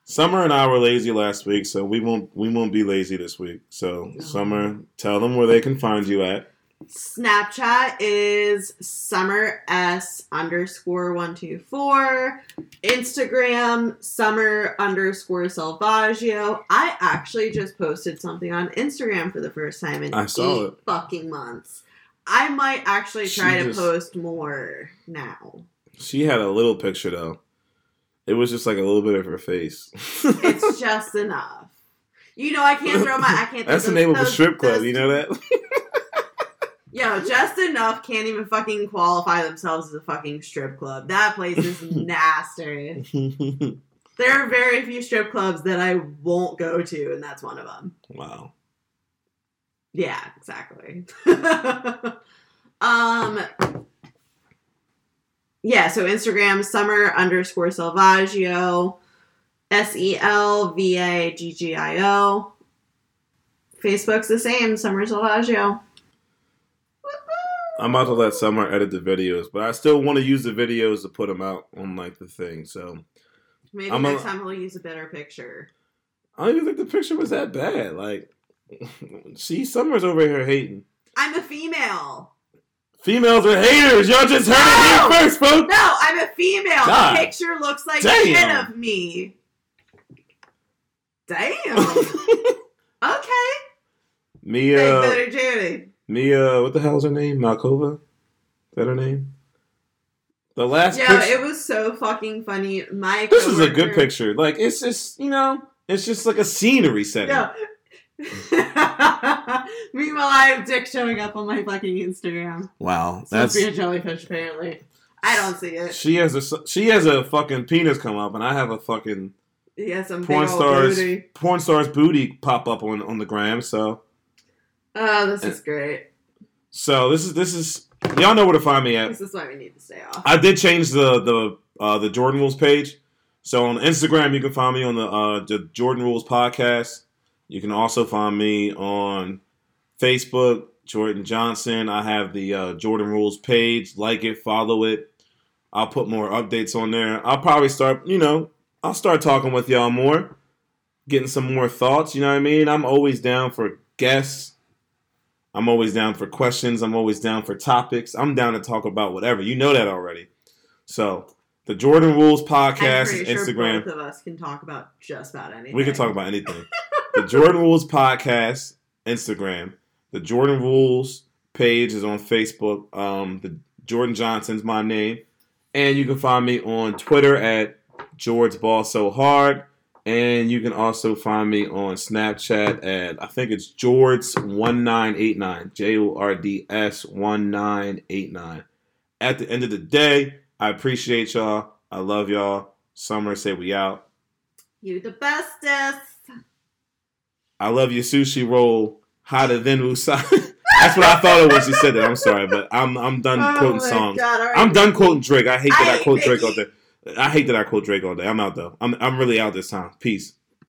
Summer and I were lazy last week, so we won't we won't be lazy this week. So, Summer, tell them where they can find you at. Snapchat is summer s underscore one two four. Instagram summer underscore selvaggio. I actually just posted something on Instagram for the first time in I saw eight it. fucking months. I might actually She try to just- post more now. She had a little picture though. It was just like a little bit of her face. It's just enough. You know, I can't throw my. I can't. That's the name of a strip club. You know that? Yo, just enough can't even fucking qualify themselves as a fucking strip club. That place is nasty. There are very few strip clubs that I won't go to, and that's one of them. wow. Yeah, exactly. um, yeah. So Instagram summer underscore Selvaggio, S E L V A G G I O. Facebook's the same, Summer Selvaggio. I'm about to let Summer edit the videos, but I still want to use the videos to put them out on like the thing. So Maybe I'm a- next time we'll use a better picture. I don't even think the picture was that bad. Like, see, Summer's over here hating. I'm a female. Females are haters. Y'all just heard it here first, folks. No, I'm a female. God. The picture looks like Damn. of me. Damn. okay. Mia, Better Judy. Mia, what the hell is her name? Malkova? Is that her name? The last picture. it was so fucking funny. My This is a good picture. Like it's just you know, it's just like a scenery setting. Yo, Meanwhile, I have dick showing up on my fucking Instagram. Wow, that's a jellyfish, apparently. I don't see it. she has a she has a fucking penis come up, and I have a fucking has some porn stars booty. porn stars booty pop up on on the gram. So Oh, this is great. so this is this is y'all know where to find me at. This is why we need to stay off. I did change the the uh, the Jordan Rules page. So on Instagram, you can find me on the uh, the Jordan Rules podcast. You can also find me on Facebook, Jordan Johnson. I have the uh, Jordan Rules page. Like it, follow it. I'll put more updates on there. I'll probably start, you know, I'll start talking with y'all more, getting some more thoughts. You know what I mean? I'm always down for guests. I'm always down for questions. I'm always down for topics. I'm down to talk about whatever. You know that already. So the Jordan Rules podcast, sure Instagram. both of us can talk about just about anything. We can talk about anything. the Jordan Rules podcast, Instagram. The Jordan Rules page is on Facebook. Um, the Jordan Johnson's my name, and you can find me on Twitter at George Ball So Hard, and you can also find me on Snapchat at I think it's Jords one nine eight nine J O R D S one nine eight nine. At the end of the day, I appreciate y'all. I love y'all. Summer say we out. You the bestest. I love your sushi roll hotter than wasabi. That's what I thought it was. You said that. I'm sorry, but I'm I'm done Oh quoting songs. God, right. I'm done quoting Drake. I hate that I I, quote Drake all day. I hate that I quote Drake all day. I'm out though. I'm I'm really out this time. Peace.